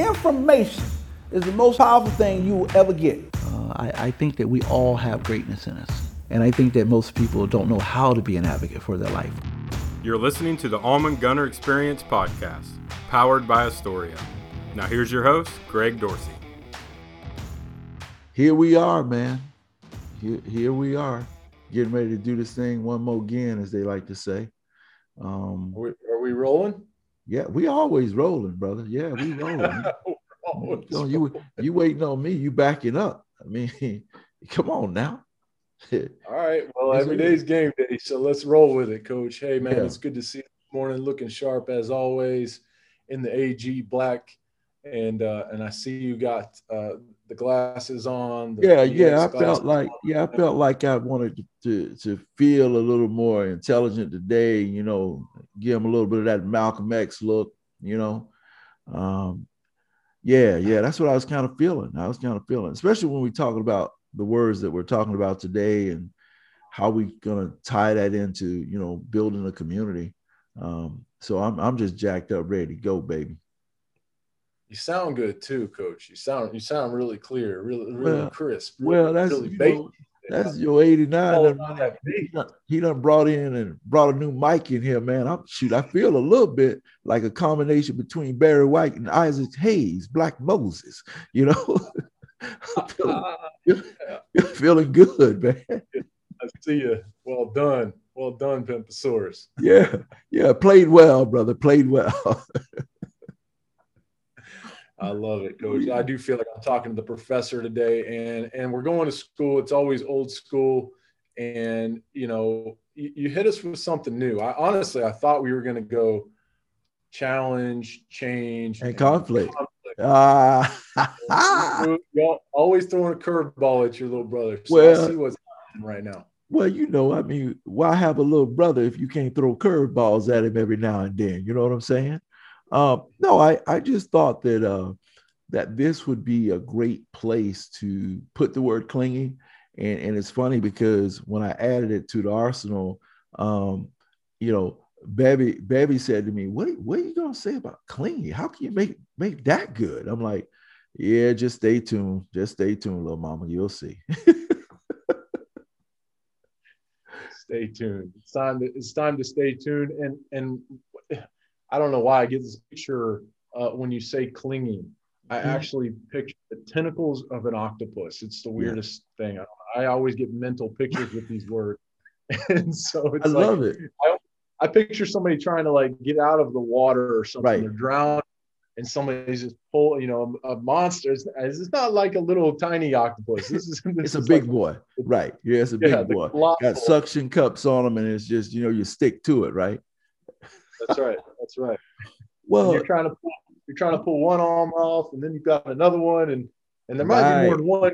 Information is the most powerful thing you will ever get. Uh, I, I think that we all have greatness in us. And I think that most people don't know how to be an advocate for their life. You're listening to the Almond Gunner Experience podcast, powered by Astoria. Now, here's your host, Greg Dorsey. Here we are, man. Here, here we are, getting ready to do this thing one more again, as they like to say. Um, are, we, are we rolling? Yeah, we always rolling, brother. Yeah, we rolling. you, you you waiting on me? You backing up? I mean, come on now. All right. Well, every day's game day, so let's roll with it, Coach. Hey, man, yeah. it's good to see you this morning, looking sharp as always in the AG black, and uh, and I see you got uh, the glasses on. The yeah, yeah. I felt like on. yeah, I felt like I wanted to, to, feel a little more intelligent today. You know, give him a little bit of that Malcolm X look. You know, um, yeah, yeah. That's what I was kind of feeling. I was kind of feeling, especially when we talking about the words that we're talking about today and how we gonna tie that into you know building a community. Um, so I'm I'm just jacked up, ready to go, baby. You sound good too, Coach. You sound you sound really clear, really really well, crisp. Really, well, that's really you know, that's your 89. He done, he done brought in and brought a new mic in here, man. I'm shoot, I feel a little bit like a combination between Barry White and Isaac Hayes, Black Moses, you know. feeling, feeling good, man. I see you. Well done. Well done, Pimpasaurus. Yeah, yeah, played well, brother. Played well. I love it, Coach. I do feel like I'm talking to the professor today, and and we're going to school. It's always old school, and you know, you, you hit us with something new. I honestly, I thought we were going to go challenge, change, and, and conflict. conflict. Ah, uh, y'all always throwing a curveball at your little brother. So well, I see what's happening right now. Well, you know, I mean, why have a little brother if you can't throw curveballs at him every now and then? You know what I'm saying? Um, no, I, I just thought that uh, that this would be a great place to put the word clingy. And, and it's funny because when I added it to the arsenal, um, you know, Bevy Bevy said to me, "What what are you gonna say about clingy? How can you make make that good?" I'm like, "Yeah, just stay tuned. Just stay tuned, little mama. You'll see." stay tuned. It's time to it's time to stay tuned. And and I don't know why I get this picture uh, when you say clinging. I mm-hmm. actually picture the tentacles of an octopus. It's the weirdest yeah. thing. I, I, always get mental pictures with these words, and so it's I like, love it. I, I, picture somebody trying to like get out of the water or something. Right. They're drowning, and somebody's just pull. You know, a, a monster. It's, it's, not like a little tiny octopus. This is. This it's is a big like, boy, right? Yeah, it's a big yeah, boy. Got suction cups on them, and it's just you know you stick to it, right? That's right. That's right. Well, and you're trying to pull, you're trying to pull one arm off, and then you've got another one, and and there might right. be more than one.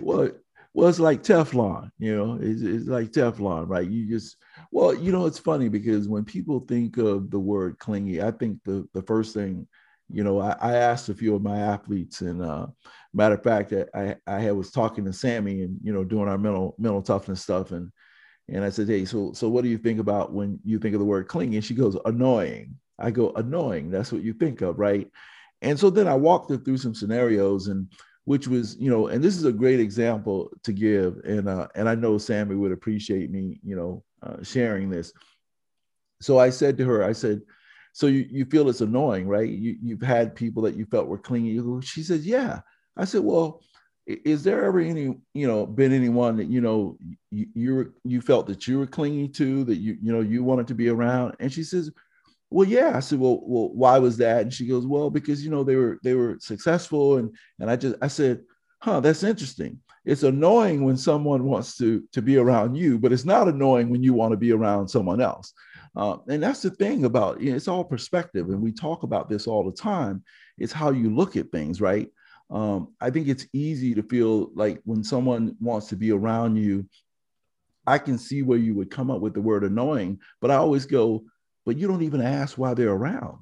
well, well, it's like Teflon, you know. It's, it's like Teflon, right? You just well, you know, it's funny because when people think of the word clingy, I think the the first thing, you know, I, I asked a few of my athletes, and uh, matter of fact, I I was talking to Sammy and you know doing our mental mental toughness stuff, and and I said, hey, so so what do you think about when you think of the word clingy? And she goes, annoying. I go, annoying. That's what you think of, right? And so then I walked her through some scenarios and which was, you know, and this is a great example to give. And uh, and I know Sammy would appreciate me, you know, uh, sharing this. So I said to her, I said, so you, you feel it's annoying, right? You, you've had people that you felt were clingy. She says, yeah. I said, well, is there ever any you know been anyone that you know you you, you felt that you were clinging to that you you know you wanted to be around? And she says well yeah. I said well well why was that? And she goes well because you know they were they were successful and and i just i said huh that's interesting. It's annoying when someone wants to to be around you but it's not annoying when you want to be around someone else. Uh, and that's the thing about you know, it's all perspective and we talk about this all the time. It's how you look at things right um, I think it's easy to feel like when someone wants to be around you, I can see where you would come up with the word annoying, but I always go, but you don't even ask why they're around.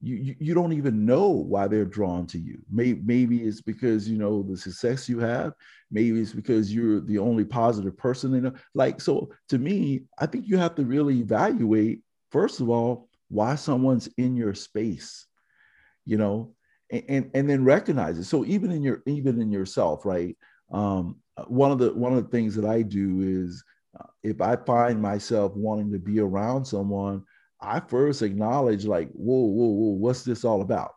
You, you, you don't even know why they're drawn to you. Maybe, maybe it's because you know the success you have. Maybe it's because you're the only positive person in it. Like so, to me, I think you have to really evaluate first of all why someone's in your space. You know, and, and, then recognize it. So even in your even in yourself, right? Um, one of the one of the things that I do is uh, if I find myself wanting to be around someone, I first acknowledge like, whoa, whoa, whoa, what's this all about?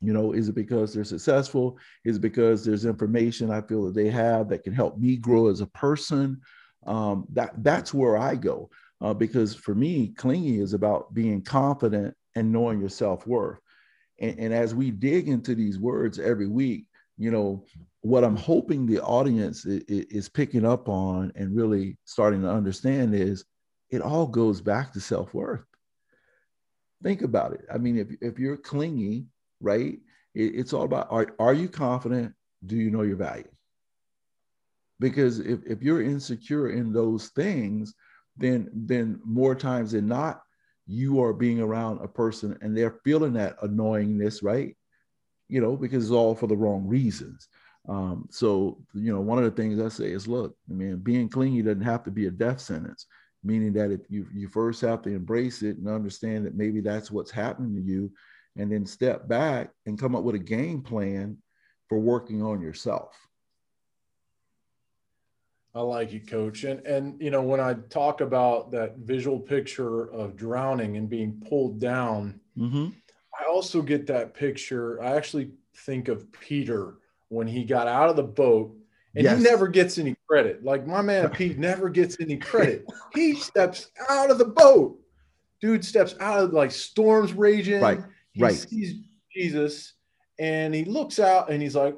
You know, is it because they're successful? Is it because there's information I feel that they have that can help me grow as a person? Um, that that's where I go uh, because for me, clingy is about being confident and knowing your self worth. And, and as we dig into these words every week, you know, what I'm hoping the audience is, is picking up on and really starting to understand is it all goes back to self worth. Think about it. I mean, if, if you're clingy, right, it, it's all about are, are you confident? Do you know your value? Because if, if you're insecure in those things, then then more times than not, you are being around a person and they're feeling that annoyingness, right? You know, because it's all for the wrong reasons. Um, so, you know, one of the things I say is, look, I mean, being clingy doesn't have to be a death sentence, meaning that if you you first have to embrace it and understand that maybe that's what's happening to you, and then step back and come up with a game plan for working on yourself. I like it, coach. And and you know, when I talk about that visual picture of drowning and being pulled down, mm-hmm. I also get that picture. I actually think of Peter when he got out of the boat and yes. he never gets any credit. Like my man Pete never gets any credit. he steps out of the boat. Dude steps out of like storms raging. Right. He right. sees Jesus and he looks out and he's like,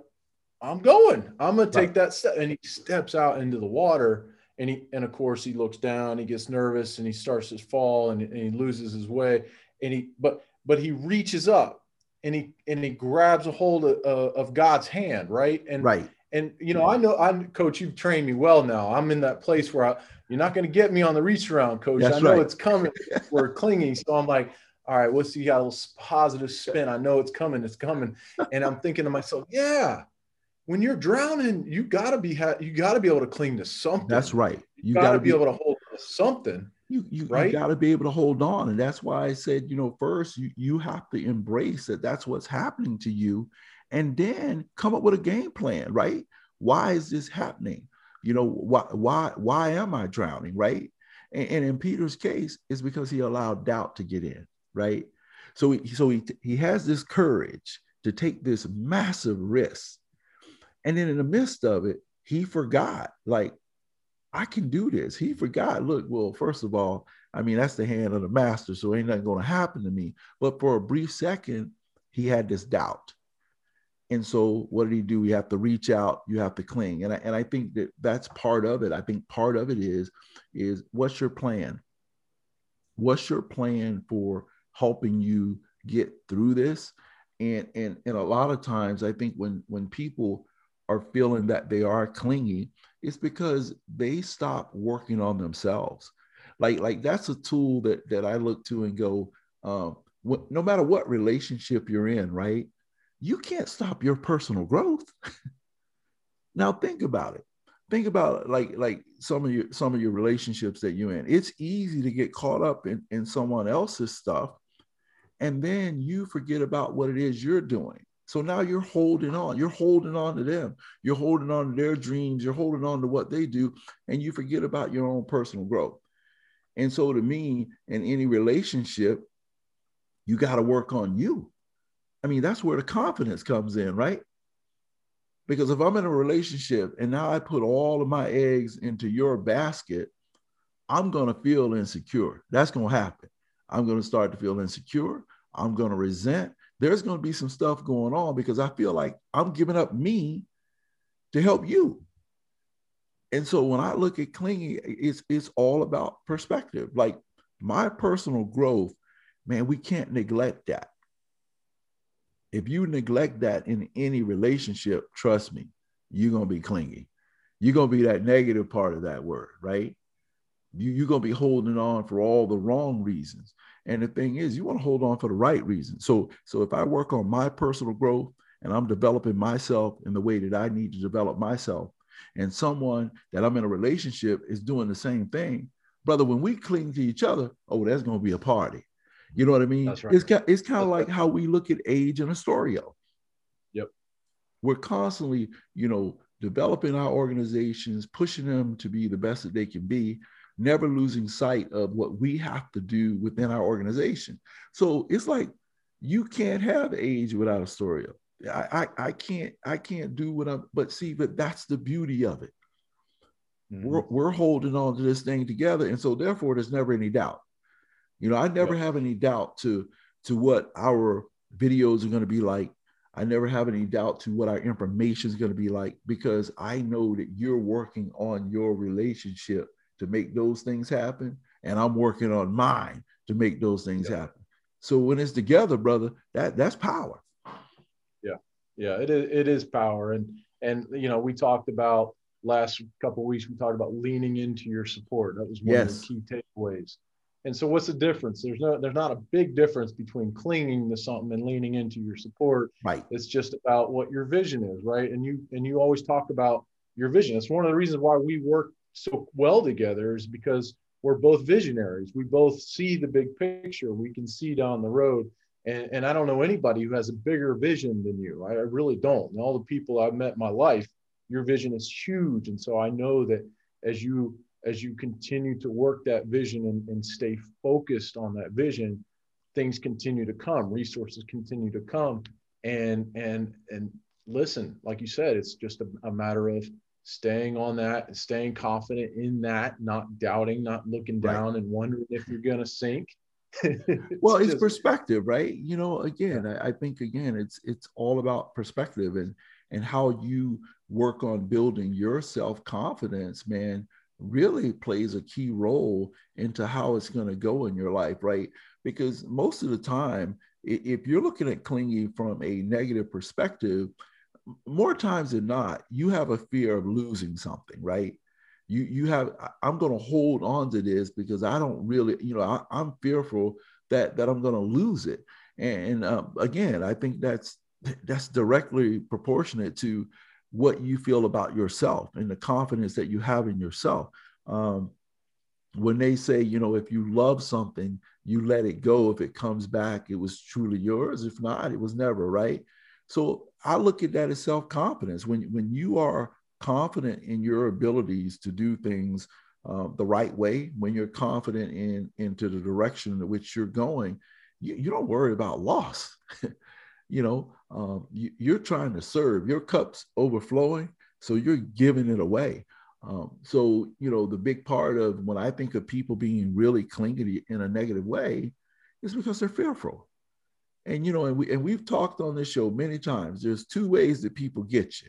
I'm going. I'm going to take right. that step. And he steps out into the water. And he, and of course, he looks down. He gets nervous and he starts to fall and, and he loses his way. And he, but, but he reaches up and he, and he grabs a hold of, uh, of God's hand. Right. And, right. And, you know, I know I'm coach, you've trained me well now. I'm in that place where I, you're not going to get me on the reach around coach. That's I know right. it's coming. We're clinging. So I'm like, all right, what's he got a little positive spin? I know it's coming. It's coming. And I'm thinking to myself, yeah, when you're drowning, you gotta be ha- you gotta be able to cling to something. That's right. You, you gotta, gotta be, be, able to hold something. You you, right? you gotta be able to hold on, and that's why I said, you know, first you you have to embrace that that's what's happening to you, and then come up with a game plan. Right? Why is this happening? You know, why why why am I drowning? Right? And, and in Peter's case, it's because he allowed doubt to get in. Right? So he, so he he has this courage to take this massive risk and then in the midst of it, he forgot, like, I can do this. He forgot, look, well, first of all, I mean, that's the hand of the master, so ain't nothing going to happen to me. But for a brief second, he had this doubt. And so what did he do? You have to reach out, you have to cling. And I, and I think that that's part of it. I think part of it is, is what's your plan? What's your plan for helping you get through this? And, and, and a lot of times I think when, when people are feeling that they are clingy, it's because they stop working on themselves. Like, like that's a tool that that I look to and go, um, no matter what relationship you're in, right? You can't stop your personal growth. now think about it. Think about like like some of your some of your relationships that you're in. It's easy to get caught up in, in someone else's stuff, and then you forget about what it is you're doing so now you're holding on. You're holding on to them. You're holding on to their dreams. You're holding on to what they do, and you forget about your own personal growth. And so, to me, in any relationship, you got to work on you. I mean, that's where the confidence comes in, right? Because if I'm in a relationship and now I put all of my eggs into your basket, I'm going to feel insecure. That's going to happen. I'm going to start to feel insecure. I'm going to resent there's going to be some stuff going on because I feel like I'm giving up me to help you. And so when I look at clingy, it's it's all about perspective. Like my personal growth, man, we can't neglect that. If you neglect that in any relationship, trust me, you're gonna be clingy. You're gonna be that negative part of that word, right? You, you're gonna be holding on for all the wrong reasons. And the thing is, you want to hold on for the right reason. So, so if I work on my personal growth and I'm developing myself in the way that I need to develop myself, and someone that I'm in a relationship is doing the same thing, brother, when we cling to each other, oh, that's going to be a party. You know what I mean? That's right. It's kind, it's kind of like how we look at age in Astoria. Yep. We're constantly, you know, developing our organizations, pushing them to be the best that they can be, never losing sight of what we have to do within our organization. So it's like you can't have age without Astoria. I, I, I can't I can't do what I'm but see, but that's the beauty of it. Mhm. We're, we're holding on to this thing together. And so therefore there's never any doubt. You know, I never Yep. have any doubt to to what our videos are going to be like. I never have any doubt to what our information is going to be like because I know that you're working on your relationship to make those things happen. And I'm working on mine to make those things Yeah. happen. So when it's together, brother, that that's power. yeah yeah, it is it is power and and you know we talked about last couple of weeks we talked about leaning into your support that was one of the key takeaways and so what's the difference there's no there's not a big difference between clinging to something and leaning into your support Right. it's just about what your vision is right and you and you always talk about your vision it's one of the reasons why we work so well together is because we're both visionaries we both see the big picture we can see down the road and, and I don't know anybody who has a bigger vision than you. I, I really don't. And all the people I've met in my life, your vision is huge. And so I know that as you as you continue to work that vision and, and stay focused on that vision, things continue to come, resources continue to come. And and and listen, like you said, it's just a, a matter of staying on that and staying confident in that, not doubting, not looking Right. down and wondering if you're gonna sink. well it's just- perspective right you know again I, I think again it's it's all about perspective and and how you work on building your self-confidence man really plays a key role into how it's going to go in your life right because most of the time if you're looking at clingy from a negative perspective more times than not you have a fear of losing something right? You you have i'm going to hold on to this because i don't really you know I, i'm fearful that that i'm going to lose it. And um, again i think that's that's directly proportionate to what you feel about yourself and the confidence that you have in yourself. Um, when they say you know if you love something you let it go. If it comes back it was truly yours. If not it was never right? So i look at that as self-confidence when when you are confident in your abilities to do things um, the right way, when you're confident in into the direction in which you're going, you, you don't worry about loss. you know, um, you, you're trying to serve. Your cup's overflowing, so you're giving it away. Um, so you know, the big part of when I think of people being really clingy in a negative way, is because they're fearful. And you know, and we and we've talked on this show many times. There's two ways that people get you: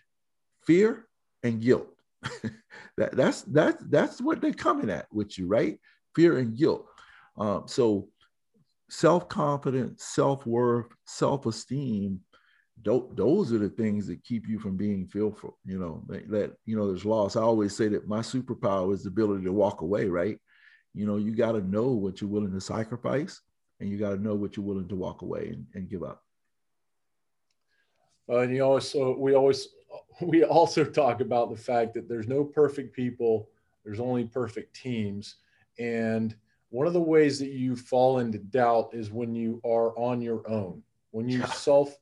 fear and guilt. that, that's that's that's what they're coming at with you, right? Fear and guilt. Um, so self-confidence, self-worth, self-esteem, tho- those are the things that keep you from being fearful. You know, that, that you know, there's loss. I always say that my superpower is the ability to walk away, right? You know, you got to know what you're willing to sacrifice and you got to know what you're willing to walk away and, and give up. Uh, and you also we always we also talk about the fact that there's no perfect people there's only perfect teams and one of the ways that you fall into doubt is when you are on your own when you self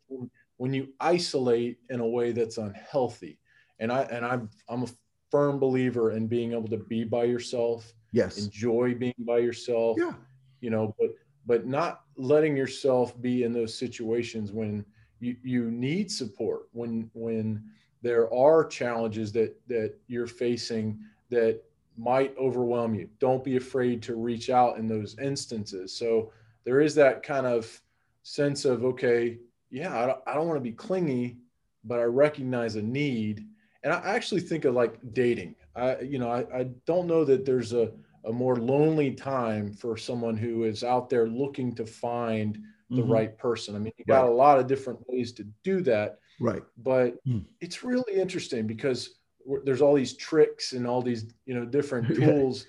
when you isolate in a way that's unhealthy and i and i'm i'm a firm believer in being able to be by yourself Yes. enjoy being by yourself Yeah. you know but but not letting yourself be in those situations when you, you need support when when there are challenges that that you're facing that might overwhelm you. Don't be afraid to reach out in those instances. So there is that kind of sense of okay yeah i don't, I don't want to be clingy but i recognize a need. And i actually think of like dating. I you know i, I don't know that there's a, a more lonely time for someone who is out there looking to find the Mhm. right person i mean you got Right. a lot of different ways to do that Right. but Mm. it's really interesting because there's all these tricks and all these you know different Yeah. tools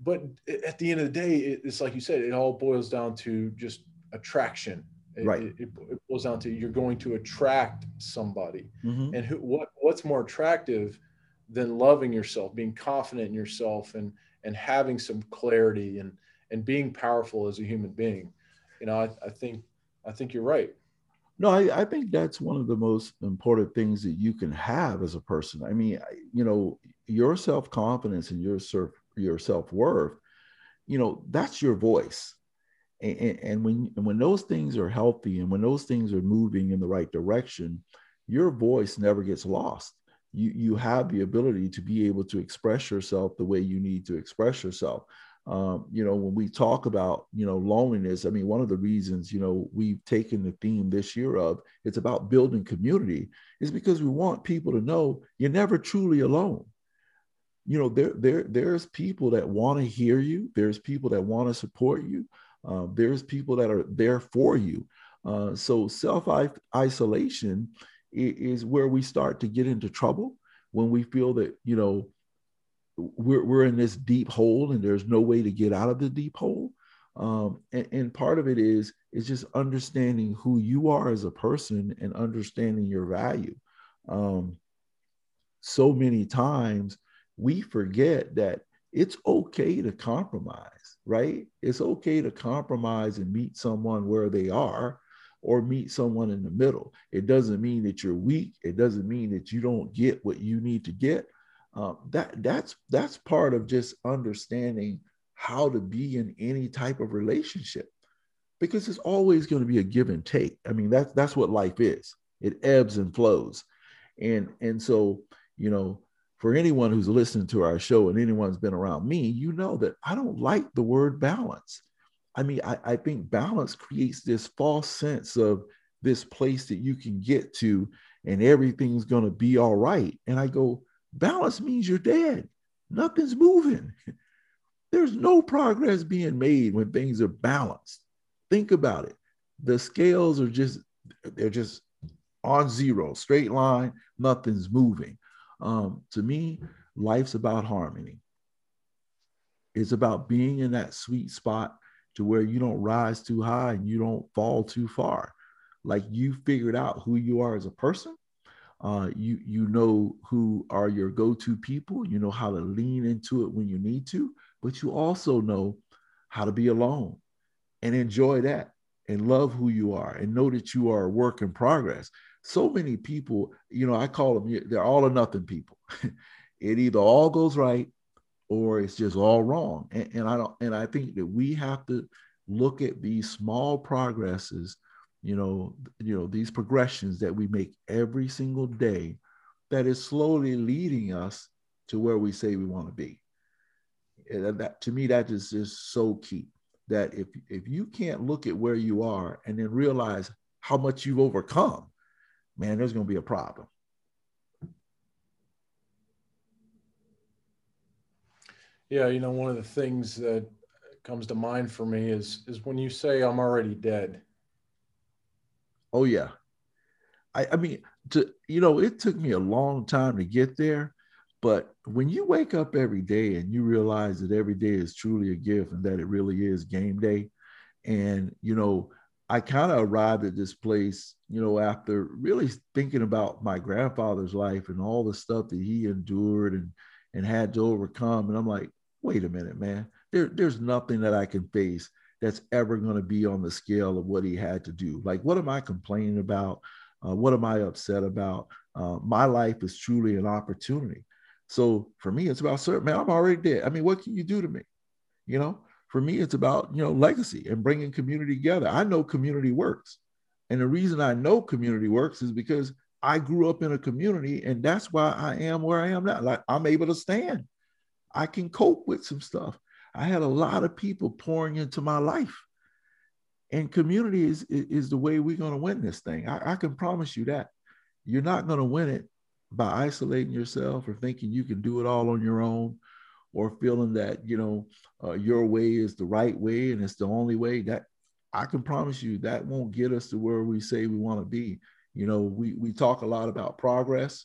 but at the end of the day it's like you said it all boils down to just attraction It- Right. it, it, boils down to you're going to attract somebody Mhm. and who what what's more attractive than loving yourself being confident in yourself and and having some clarity and and being powerful as a human being you know, I, I think I think you're right. No, I, I think that's one of the most important things that you can have as a person. I mean, you know, your self confidence and your self your self worth, you know, that's your voice. And, and when and when those things are healthy and when those things are moving in the right direction, your voice never gets lost. You you have the ability to be able to express yourself the way you need to express yourself. Um, you know, when we talk about, you know, loneliness, I mean, one of the reasons, you know, we've taken the theme this year of it's about building community is because we want people to know you're never truly alone. You know, there, there, there's people that want to hear you. There's people that want to support you. Uh, there's people that are there for you. Uh, so self isolation is where we start to get into trouble when we feel that, you know, we're, we're in this deep hole and there's no way to get out of the deep hole. Um, and, and, part of it is is just understanding who you are as a person and understanding your value. Um, so many times we forget that it's okay to compromise, right? It's okay to compromise and meet someone where they are or meet someone in the middle. It doesn't mean that you're weak. It doesn't mean that you don't get what you need to get. Uh, that that's that's part of just understanding how to be in any type of relationship because it's always going to be a give and take i mean that's that's what life is it ebbs and flows and and so you know for anyone who's listening to our show and anyone's been around me you know that i don't like the word balance i mean i, I think balance creates this false sense of this place that you can get to and everything's going to be all right and i go Balance means you're dead. Nothing's moving. There's no progress being made when things are balanced. Think about it. The scales are just, they're just on zero, straight line, nothing's moving. Um, to me, life's about harmony. It's about being in that sweet spot to where you don't rise too high and you don't fall too far. Like you figured out who you are as a person uh, you you know who are your go-to people. You know how to lean into it when you need to, but you also know how to be alone and enjoy that and love who you are and know that you are a work in progress. So many people, you know, I call them they're all or nothing people. it either all goes right or it's just all wrong. And, and I don't and I think that we have to look at these small progresses you know you know these progressions that we make every single day that is slowly leading us to where we say we want to be and that to me that is just so key that if if you can't look at where you are and then realize how much you've overcome man there's going to be a problem yeah you know one of the things that comes to mind for me is is when you say i'm already dead Oh yeah. I, I mean, to you know, it took me a long time to get there, but when you wake up every day and you realize that every day is truly a gift and that it really is game day, and you know, I kind of arrived at this place, you know, after really thinking about my grandfather's life and all the stuff that he endured and and had to overcome, and I'm like, wait a minute, man, there, there's nothing that I can face that's ever going to be on the scale of what he had to do. Like, what am I complaining about? Uh, what am I upset about? Uh, my life is truly an opportunity. So for me, it's about certain, man, I'm already dead. I mean, what can you do to me? You know, for me, it's about, you know, legacy and bringing community together. I know community works. And the reason I know community works is because I grew up in a community and that's why I am where I am now. Like I'm able to stand. I can cope with some stuff. I had a lot of people pouring into my life. And community is, is the way we're going to win this thing. I, I can promise you that. You're not going to win it by isolating yourself or thinking you can do it all on your own or feeling that, you know, uh, your way is the right way and it's the only way that I can promise you that won't get us to where we say we want to be. You know, we, we talk a lot about progress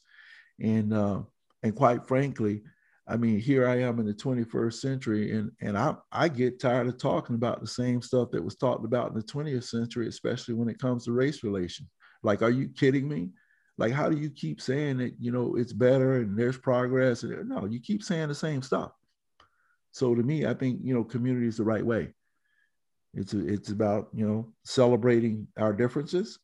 and, uh, and quite frankly, I mean, here I am in the 21st century, and and I I get tired of talking about the same stuff that was talked about in the 20th century, especially when it comes to race relations. Like, are you kidding me? Like, how do you keep saying that you know it's better and there's progress? And no, you keep saying the same stuff. So to me, I think you know community is the right way. It's it's about you know celebrating our differences,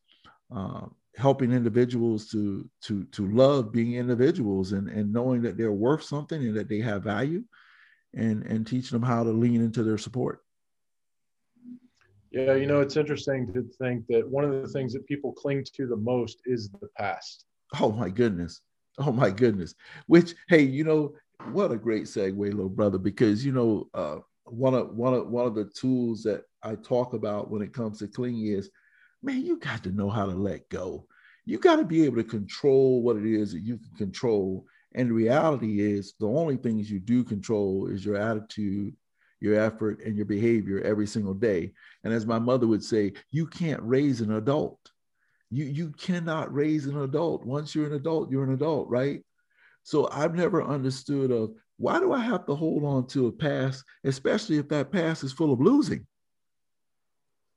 uh, helping individuals to to to love being individuals and and knowing that they're worth something and that they have value, and and teaching them how to lean into their support. Yeah, you know, it's interesting to think that one of the things that people cling to the most is the past. Oh my goodness. Oh my goodness. Which, hey, you know, what a great segue, little brother, because you know, uh, one of one of one of the tools that I talk about when it comes to clinging is, man, you got to know how to let go. You got to be able to control what it is that you can control. And the reality is, the only things you do control is your attitude, your effort, and your behavior every single day. And as my mother would say, you can't raise an adult. You you cannot raise an adult. Once you're an adult, you're an adult, right? So I've never understood of why do I have to hold on to a past, especially if that past is full of losing?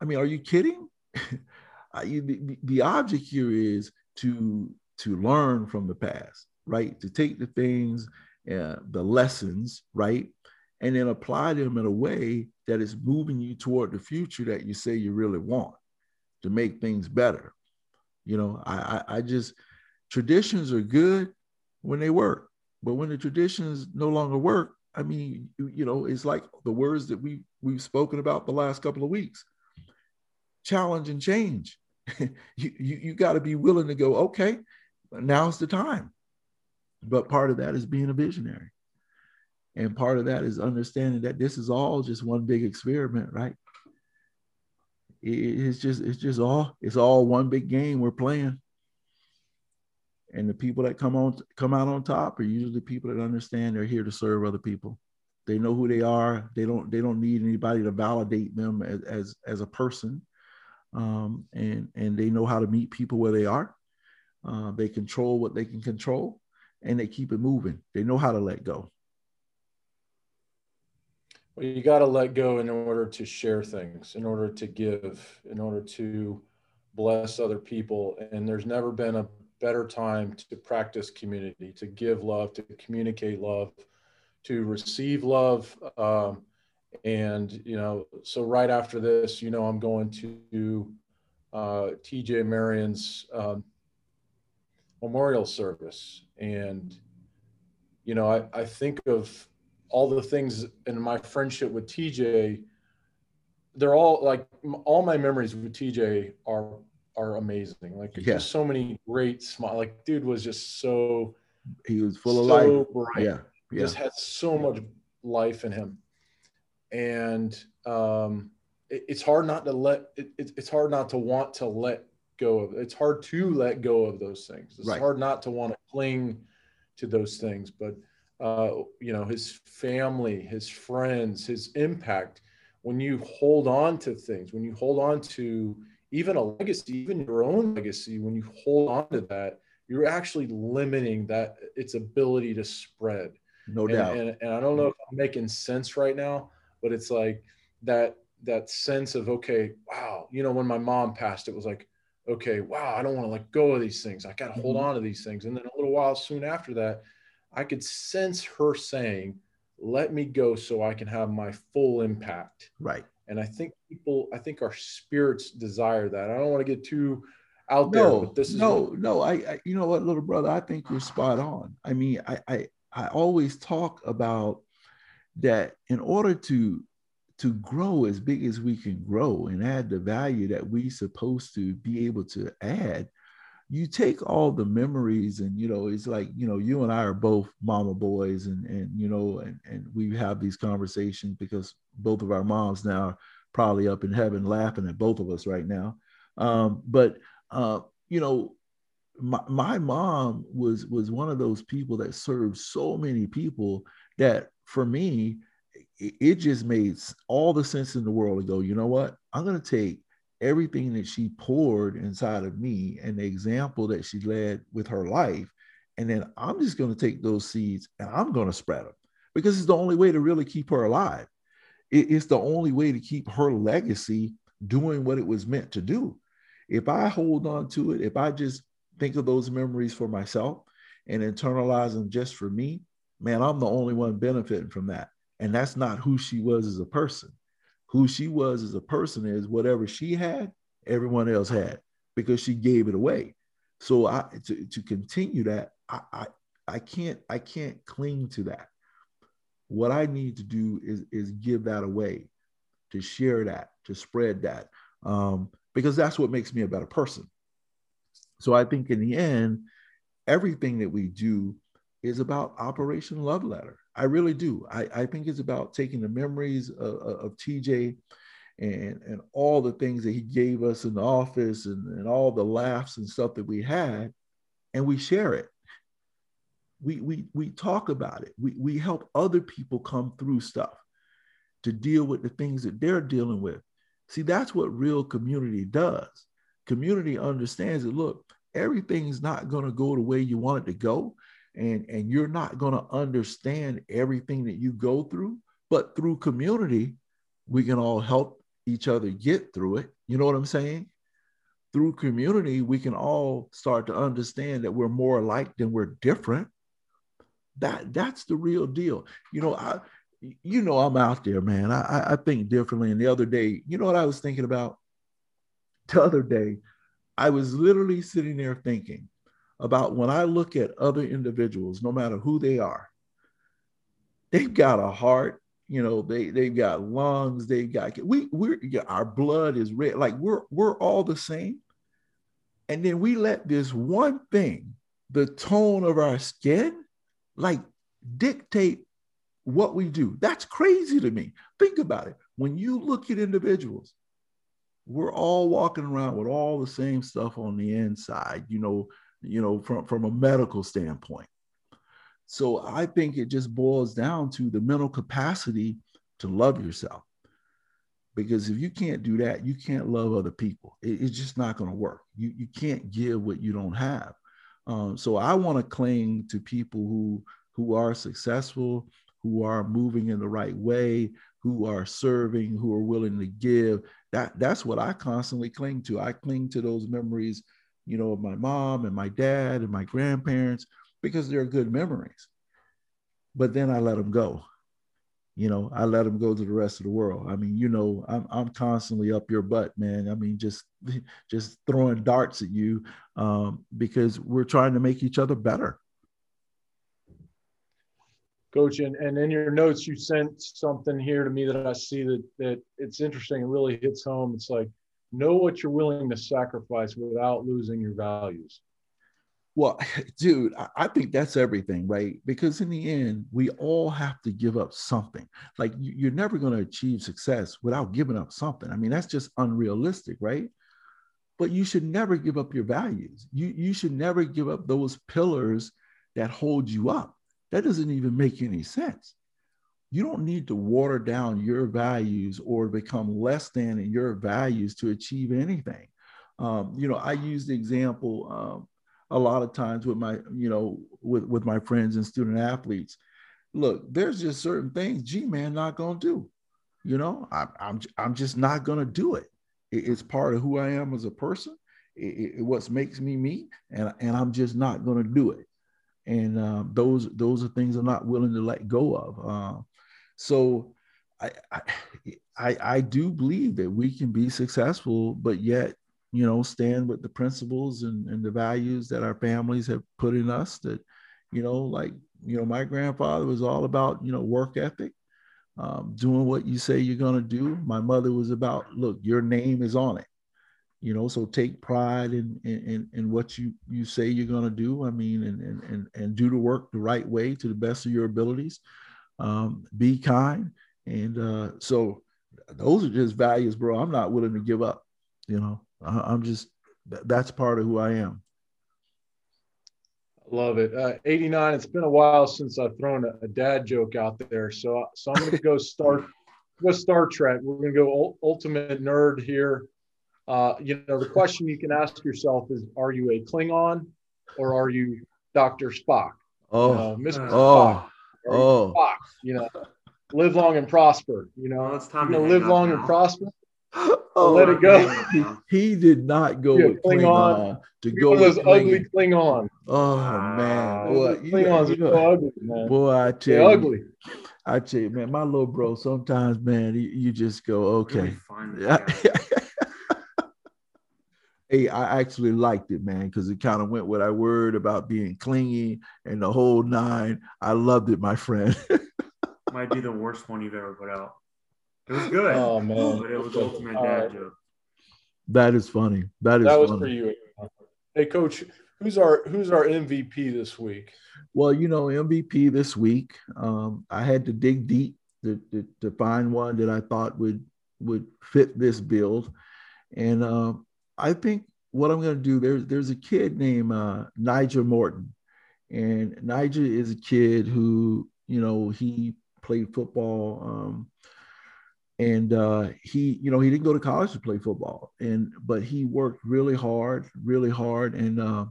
I mean, are you kidding? the, the object here is to to learn from the past, right? To take the things, uh, the lessons, right, and then apply them in a way that is moving you toward the future that you say you really want to make things better. You know, I, I, I just traditions are good when they work, but when the traditions no longer work, I mean, you, you know, it's like the words that we we've spoken about the last couple of weeks. Challenge and change. you you, you got to be willing to go. Okay, now's the time. But part of that is being a visionary, and part of that is understanding that this is all just one big experiment, right? it's just it's just all it's all one big game we're playing and the people that come on come out on top are usually people that understand they're here to serve other people they know who they are they don't they don't need anybody to validate them as as, as a person um, and and they know how to meet people where they are uh, they control what they can control and they keep it moving they know how to let go well, you got to let go in order to share things, in order to give, in order to bless other people. And there's never been a better time to practice community, to give love, to communicate love, to receive love. Um, and, you know, so right after this, you know, I'm going to uh, TJ Marion's um, memorial service. And, you know, I, I think of all the things in my friendship with TJ, they're all like all my memories with TJ are are amazing. Like yeah. just so many great smile. Like dude was just so he was full of life. Bright. Yeah. yeah. Just had so much life in him. And um it, it's hard not to let it, it, it's hard not to want to let go of it's hard to let go of those things. It's right. hard not to want to cling to those things. But uh, you know, his family, his friends, his impact. When you hold on to things, when you hold on to even a legacy, even your own legacy, when you hold on to that, you're actually limiting that its ability to spread. No and, doubt. And, and I don't know if I'm making sense right now, but it's like that that sense of okay, wow, you know, when my mom passed, it was like, okay, wow, I don't want to let go of these things. I got to hold mm-hmm. on to these things. And then a little while soon after that, I could sense her saying, let me go so I can have my full impact. Right. And I think people, I think our spirits desire that. I don't want to get too out no, there, but this is no, what- no. I, I, you know what, little brother, I think you're spot on. I mean, I, I, I always talk about that in order to to grow as big as we can grow and add the value that we supposed to be able to add, you take all the memories and you know it's like you know you and i are both mama boys and and you know and, and we have these conversations because both of our moms now are probably up in heaven laughing at both of us right now. Um, but uh, you know my, my mom was was one of those people that served so many people that for me it, just made all the sense in the world to go you know what i'm going to take everything that she poured inside of me and the example that she led with her life. And then I'm just going to take those seeds and I'm going to spread them because it's the only way to really keep her alive. it's the only way to keep her legacy doing what it was meant to do. If I hold on to it, if I just think of those memories for myself and internalize them just for me, man, I'm the only one benefiting from that. And that's not who she was as a person who she was as a person is whatever she had, everyone else had because she gave it away. So I to, to continue that, I, I I can't I can't cling to that. What I need to do is is give that away, to share that, to spread that, um, because that's what makes me a better person. So I think in the end, everything that we do is about Operation Love Letter. I really do. I, I think it's about taking the memories of, of TJ and, and all the things that he gave us in the office and, and all the laughs and stuff that we had, and we share it. We, we, we talk about it. We, we help other people come through stuff to deal with the things that they're dealing with. See, that's what real community does. Community understands that, look, everything's not going to go the way you want it to go and and you're not going to understand everything that you go through but through community we can all help each other get through it. You know what i'm saying? Through community we can all start to understand that we're more alike than we're different. That that's the real deal. You know i you know i'm out there man. I i think differently. And the other day you know what i was thinking about? The other day i was literally sitting there thinking about when I look at other individuals, no matter who they are, they've got a heart, you know, they they've got lungs, they've got we we're yeah, our blood is red, like we're we're all the same. And then we let this one thing, the tone of our skin, like dictate what we do. That's crazy to me. Think about it. When you look at individuals, we're all walking around with all the same stuff on the inside, you know, you know, from, from a medical standpoint. So I think it just boils down to the mental capacity to love yourself. Because if you can't do that, you can't love other people. It, it's just not going to work. You, you can't give what you don't have. Um, so I want to cling to people who who are successful, who are moving in the right way, who are serving, who are willing to give. That that's what I constantly cling to. I cling to those memories you know, of my mom and my dad and my grandparents because they're good memories. But then I let them go. You know, I let them go to the rest of the world. I mean, you know, I'm I'm constantly up your butt, man. I mean, just just throwing darts at you um, because we're trying to make each other better. Coach, and, and in your notes, you sent something here to me that I see that that it's interesting. It really hits home. It's like know what you're willing to sacrifice without losing your values. Well, dude, I think that's everything, right? Because in the end, we all have to give up something. Like you're never going to achieve success without giving up something. I mean, that's just unrealistic, right? But you should never give up your values. You, you should never give up those pillars that hold you up. That doesn't even make any sense you don't need to water down your values or become less than in your values to achieve anything. Um, you know, I use the example um, a lot of times with my, you know, with, with my friends and student athletes. Look, there's just certain things G man not gonna do. You know, I, I'm I'm just not gonna do it. it. It's part of who I am as a person. It, it, what makes me me, and and I'm just not gonna do it. And uh, those those are things I'm not willing to let go of. Uh, so I, I, I do believe that we can be successful, but yet, you know, stand with the principles and, and the values that our families have put in us that, you know, like, you know, my grandfather was all about, you know, work ethic, um, doing what you say you're going to do. My mother was about, look, your name is on it you know so take pride in in, in what you you say you're going to do i mean and, and and and do the work the right way to the best of your abilities um, be kind. And uh, so those are just values, bro. I'm not willing to give up. You know, I, am just, that's part of who I am. Love it. Uh, 89. It's been a while since I've thrown a, a dad joke out there. So, so I'm going to go start, go Star Trek. We're going to go ultimate nerd here. Uh, you know, the question you can ask yourself is, are you a Klingon or are you Dr. Spock? Oh, uh, Mr. Oh, oh, you know, live long and prosper. You know, well, it's time you know, live long now. and prosper. Oh, let it go. He, he did not go yeah, with Klingon, Klingon to go with those ugly Klingon. Oh man, boy, Klingons you know, are so ugly, man. Boy, I tell They're you, ugly. I tell you, man, my little bro. Sometimes, man, you, you just go, okay. Really find this guy. hey, I actually liked it, man, because it kind of went with our word about being clingy and the whole nine. I loved it, my friend. Might be the worst one you've ever put out. It was good. Oh man, But it was ultimate dad right. joke. that is funny. That is that was funny. for you. Hey, coach, who's our who's our MVP this week? Well, you know, MVP this week, um, I had to dig deep to, to, to find one that I thought would would fit this build, and uh, I think what I'm going to do there's there's a kid named uh, Nigel Morton, and Nigel is a kid who you know he played football. Um, and uh, he, you know, he didn't go to college to play football, and but he worked really hard, really hard, and uh,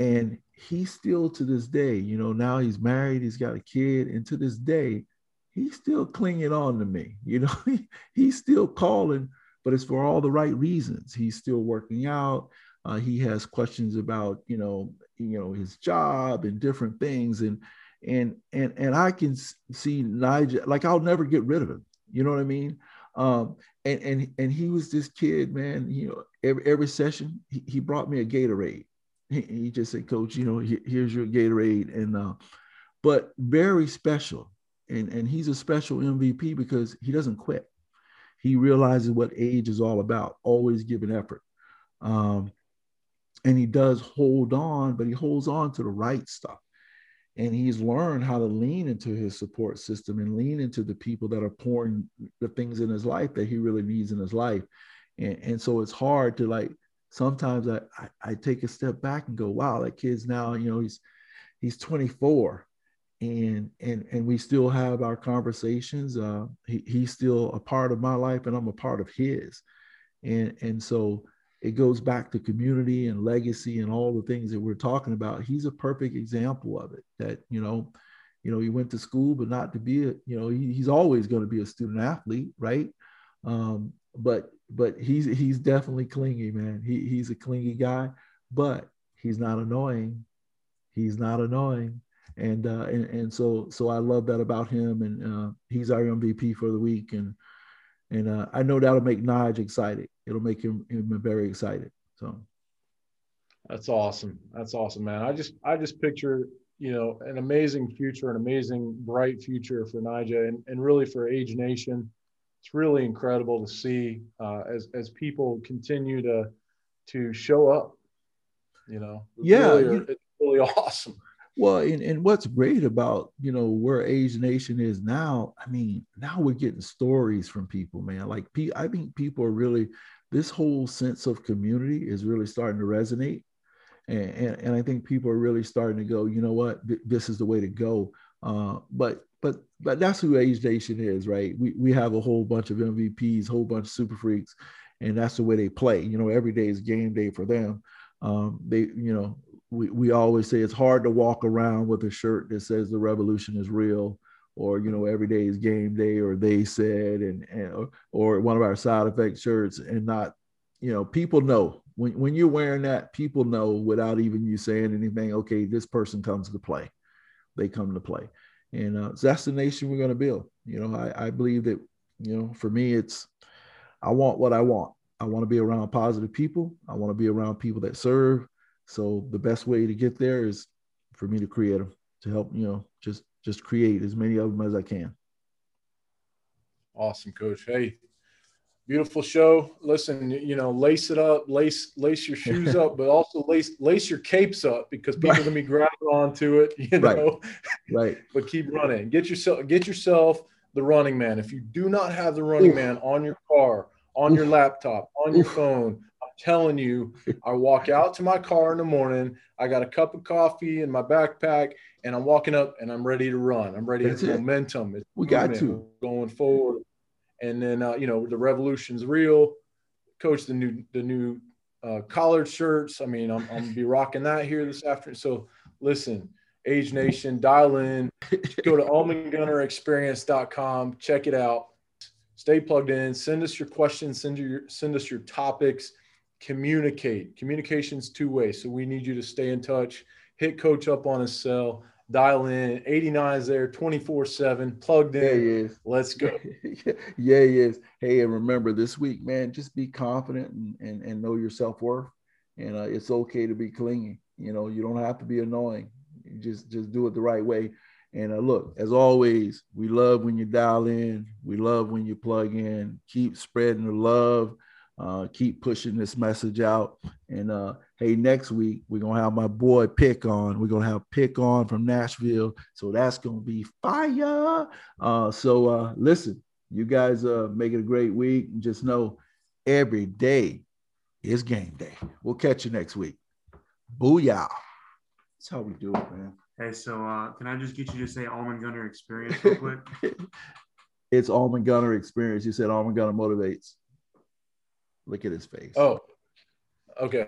and he still to this day, you know, now he's married, he's got a kid, and to this day, he's still clinging on to me. You know, he, he's still calling, but it's for all the right reasons. He's still working out. Uh, he has questions about, you know, you know, his job and different things, and and and and I can see Nigel like I'll never get rid of him. You know what I mean? Um, and and and he was this kid, man. You know, every every session he, he brought me a Gatorade he, he just said, Coach, you know, he- here's your Gatorade, and uh, but very special, and and he's a special MVP because he doesn't quit. He realizes what age is all about, always giving effort, um, and he does hold on, but he holds on to the right stuff, and he's learned how to lean into his support system and lean into the people that are pouring the things in his life that he really needs in his life, and and so it's hard to like sometimes I, I, I take a step back and go, wow, that kid's now, you know, he's he's 24 and and and we still have our conversations. Uh, he, he's still a part of my life and I'm a part of his. And and so it goes back to community and legacy and all the things that we're talking about. He's a perfect example of it that, you know, you know, he went to school, but not to be a, you know, he, he's always going to be a student athlete, right? Um, but but he's he's definitely clingy, man. He he's a clingy guy, but he's not annoying. He's not annoying, and uh, and and so so I love that about him, and uh, he's our MVP for the week, and and uh, I know that'll make Nige excited. It'll make him him very excited. So That's awesome. That's awesome, man. I just I just picture you know an amazing future, an amazing bright future for Nija, and and really for Age Nation. It's really incredible to see uh, as as people continue to to show up. You know, Yeah, really, you- it's really awesome. Well, and, and what's great about, you know, where Age Nation is now, I mean, now we're getting stories from people, man. Like, I think people are really, this whole sense of community is really starting to resonate. And, and, and I think people are really starting to go, you know what, Th- this is the way to go. Uh, but but but that's who Age Nation is, right? We we have a whole bunch of MVPs, whole bunch of super freaks, and that's the way they play. You know, every day is game day for them. Um, they, you know, we, we always say it's hard to walk around with a shirt that says the revolution is real or you know every day is game day or they said and, and or, one of our side effect shirts and not you know people know. When, when you're wearing that people know without even you saying anything okay this person comes to play. They come to play. And uh, that's the nation we're going to build. You know I, I believe that you know for me it's i want what i want. I want to be around positive people. I want to be around people that serve so the best way to get there is for me to create them, to help, you know, just just create as many of them as I can. Awesome, coach. Hey, beautiful show. Listen, you know, lace it up, lace lace your shoes up, but also lace lace your capes up because people are gonna be grabbing onto it, you know. Right. But keep running. Get yourself get yourself the running man. If you do not have the running Oof. man on your car, on your laptop, on your phone, telling you, I walk out to my car in the morning. I got a cup of coffee in my backpack, and I'm walking up and I'm ready to run. I'm ready. That's It's it. momentum. It's We got. We're going forward. And then uh, you know the revolution's real. Coach, the new the new uh, collared shirts. I mean, I'm, I'm gonna be rocking that here this afternoon. So listen, Age Nation, dial in. Go to almondgunnerexperience.com. Check it out. Stay plugged in. Send us your questions. Send your send us your topics. Communicate. Communication's two ways. So we need you to stay in touch. Hit Coach up on his cell dial in. 89 is there 24 7, plugged in. is. Let's go. yeah, he is. Hey, and remember this week, man, just be confident and, and, and know your self worth. And uh, it's okay to be clingy. You know, you don't have to be annoying. You just just do it the right way. And uh, look, as always, we love when you dial in. We love when you plug in. Keep spreading the love. Uh, keep pushing this message out. And uh, hey, next week we're gonna have my boy Pick on. We're gonna have Pick on from Nashville. So that's gonna be fire. Uh, so uh, listen, you guys uh, make it a great week. And just know every day is game day. We'll catch you next week. Booyah. That's how we do it, man. Hey, so uh, can I just get you to say Almond Gunner experience real quick? it's Almond Gunner experience. You said Almond Gunner motivates. Look at his face. Oh, okay.